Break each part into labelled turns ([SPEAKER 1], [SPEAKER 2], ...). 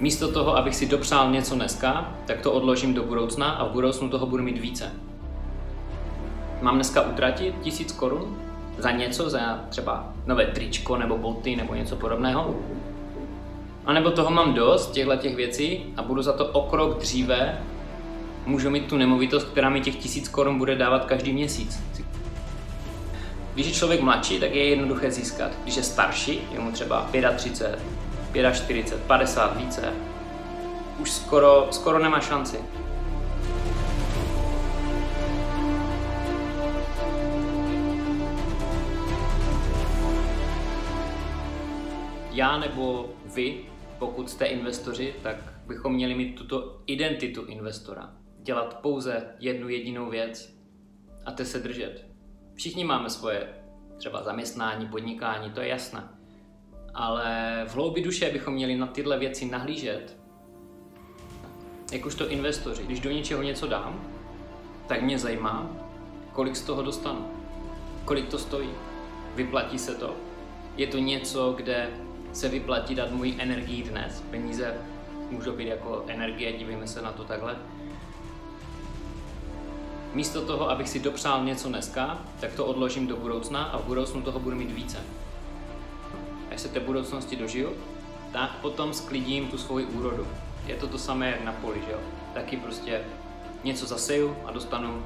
[SPEAKER 1] Místo toho, abych si dopřál něco dneska, tak to odložím do budoucna a v budoucnu toho budu mít více. Mám dneska utratit tisíc korun za něco, za třeba nové tričko nebo boty nebo něco podobného. A nebo toho mám dost, těchto těch věcí a budu za to o krok dříve můžu mít tu nemovitost, která mi těch tisíc korun bude dávat každý měsíc. Když je člověk mladší, tak je jednoduché získat. Když je starší, je mu třeba 35, 45, 50, více, už skoro, skoro nemá šanci. Já nebo vy, pokud jste investoři, tak bychom měli mít tuto identitu investora. Dělat pouze jednu jedinou věc a te se držet. Všichni máme svoje třeba zaměstnání, podnikání, to je jasné. Ale v hloubi duše bychom měli na tyhle věci nahlížet. Jakožto investoři, když do něčeho něco dám, tak mě zajímá, kolik z toho dostanu. Kolik to stojí. Vyplatí se to. Je to něco, kde se vyplatí dát můj energii dnes. Peníze můžou být jako energie, dívejme se na to takhle. Místo toho, abych si dopřál něco dneska, tak to odložím do budoucna a v budoucnu toho budu mít více. Až se té budoucnosti dožiju, tak potom sklidím tu svoji úrodu. Je to to samé jak na poli, že jo? Taky prostě něco zaseju a dostanu,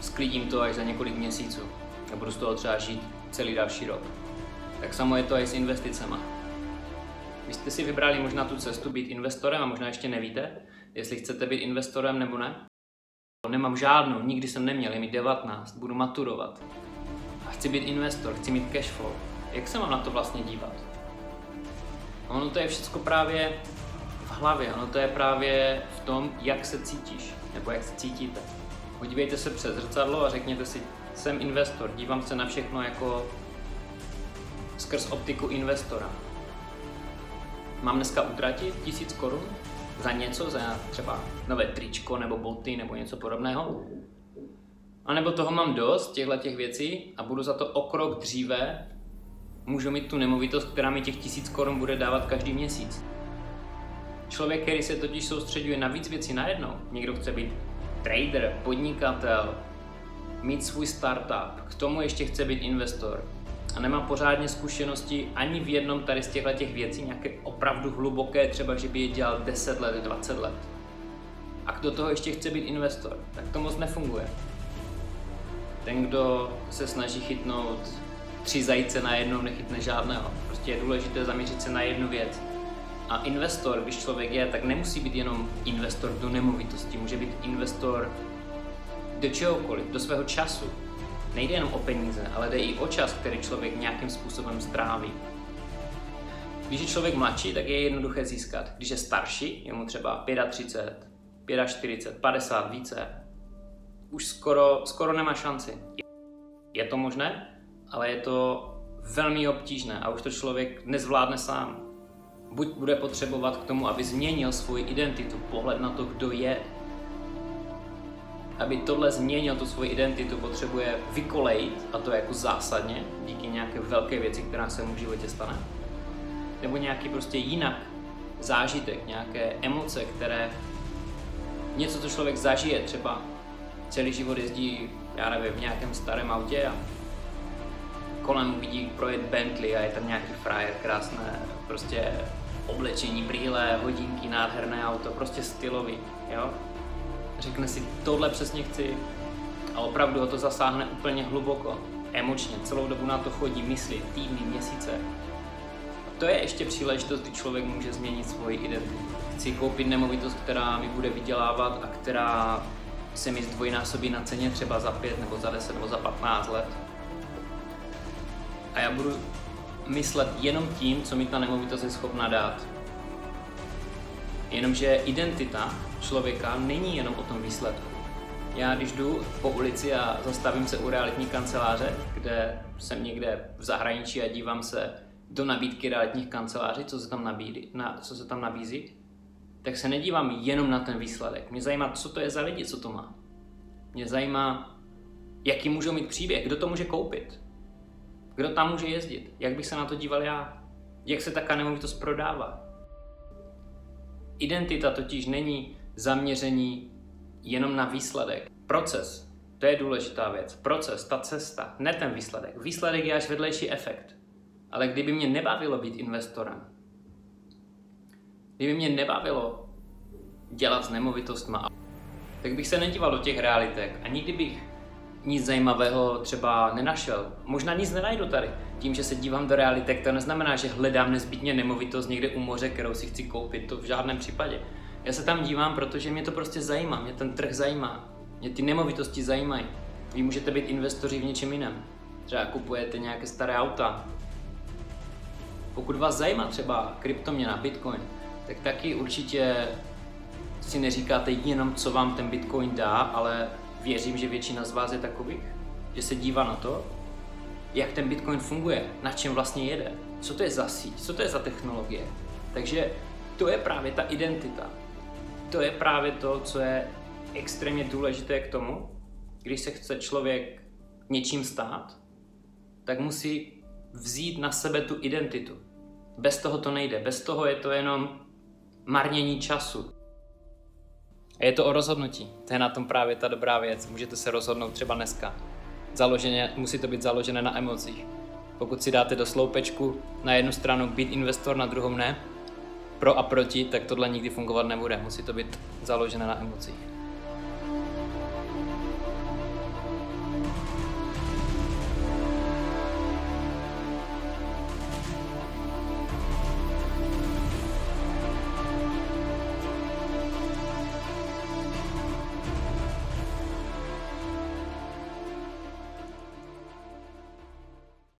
[SPEAKER 1] sklidím to až za několik měsíců. A budu z toho třeba žít celý další rok. Tak samo je to i s investicema. Vy jste si vybrali možná tu cestu být investorem a možná ještě nevíte, jestli chcete být investorem nebo ne. Nemám žádnou, nikdy jsem neměl, je mi 19, budu maturovat. A chci být investor, chci mít cash flow. Jak se mám na to vlastně dívat? Ono to je všechno právě v hlavě, ono to je právě v tom, jak se cítíš, nebo jak se cítíte. Podívejte se přes zrcadlo a řekněte si, jsem investor, dívám se na všechno jako skrz optiku investora. Mám dneska utratit tisíc korun za něco, za třeba nové tričko nebo boty nebo něco podobného. A nebo toho mám dost, těchto těch věcí a budu za to o krok dříve můžu mít tu nemovitost, která mi těch tisíc korun bude dávat každý měsíc. Člověk, který se totiž soustředuje na víc věcí najednou, někdo chce být trader, podnikatel, mít svůj startup, k tomu ještě chce být investor, a nemá pořádně zkušenosti ani v jednom tady z těchto těch věcí, nějaké opravdu hluboké, třeba že by je dělal 10 let, 20 let. A do toho ještě chce být investor, tak to moc nefunguje. Ten, kdo se snaží chytnout tři zajíce na jednou, nechytne žádného. Prostě je důležité zaměřit se na jednu věc. A investor, když člověk je, tak nemusí být jenom investor do nemovitosti, může být investor do čehokoliv, do svého času, Nejde jenom o peníze, ale jde i o čas, který člověk nějakým způsobem stráví. Když je člověk mladší, tak je jednoduché získat. Když je starší, je mu třeba 35, 45, 50, více, už skoro, skoro nemá šanci. Je to možné, ale je to velmi obtížné a už to člověk nezvládne sám. Buď bude potřebovat k tomu, aby změnil svoji identitu, pohled na to, kdo je, aby tohle změnil tu svoji identitu, potřebuje vykolejit, a to jako zásadně, díky nějaké velké věci, která se mu v životě stane. Nebo nějaký prostě jinak zážitek, nějaké emoce, které něco, co člověk zažije, třeba celý život jezdí, já nevím, v nějakém starém autě a kolem vidí projet Bentley a je tam nějaký frajer, krásné prostě oblečení, brýle, hodinky, nádherné auto, prostě stylový, jo? řekne si, tohle přesně chci a opravdu ho to zasáhne úplně hluboko, emočně, celou dobu na to chodí, myslí, týdny, měsíce. A to je ještě příležitost, kdy člověk může změnit svoji identitu. Chci koupit nemovitost, která mi bude vydělávat a která se mi zdvojnásobí na ceně třeba za 5 nebo za 10 nebo za 15 let. A já budu myslet jenom tím, co mi ta nemovitost je schopna dát. Jenomže identita člověka není jenom o tom výsledku. Já když jdu po ulici a zastavím se u realitní kanceláře, kde jsem někde v zahraničí a dívám se do nabídky realitních kanceláří, co se tam, nabídí, na, co se tam nabízí, tak se nedívám jenom na ten výsledek. Mě zajímá, co to je za lidi, co to má. Mě zajímá, jaký můžou mít příběh, kdo to může koupit, kdo tam může jezdit, jak bych se na to díval já, jak se taká nemovitost prodává, Identita totiž není zaměření jenom na výsledek. Proces, to je důležitá věc. Proces, ta cesta, ne ten výsledek. Výsledek je až vedlejší efekt. Ale kdyby mě nebavilo být investorem, kdyby mě nebavilo dělat s nemovitostma, tak bych se nedíval do těch realitek a nikdy bych nic zajímavého třeba nenašel. Možná nic nenajdu tady. Tím, že se dívám do realitek, to neznamená, že hledám nezbytně nemovitost někde u moře, kterou si chci koupit, to v žádném případě. Já se tam dívám, protože mě to prostě zajímá, mě ten trh zajímá, mě ty nemovitosti zajímají. Vy můžete být investoři v něčem jiném. Třeba kupujete nějaké staré auta. Pokud vás zajímá třeba kryptoměna, bitcoin, tak taky určitě si neříkáte jenom, co vám ten bitcoin dá, ale věřím, že většina z vás je takových, že se dívá na to, jak ten bitcoin funguje, na čem vlastně jede, co to je za síť, co to je za technologie. Takže to je právě ta identita. To je právě to, co je extrémně důležité k tomu, když se chce člověk něčím stát, tak musí vzít na sebe tu identitu. Bez toho to nejde, bez toho je to jenom marnění času. A je to o rozhodnutí. To je na tom právě ta dobrá věc. Můžete se rozhodnout třeba dneska. Založeně, musí to být založené na emocích. Pokud si dáte do sloupečku na jednu stranu být investor, na druhou ne, pro a proti, tak tohle nikdy fungovat nebude. Musí to být založené na emocích.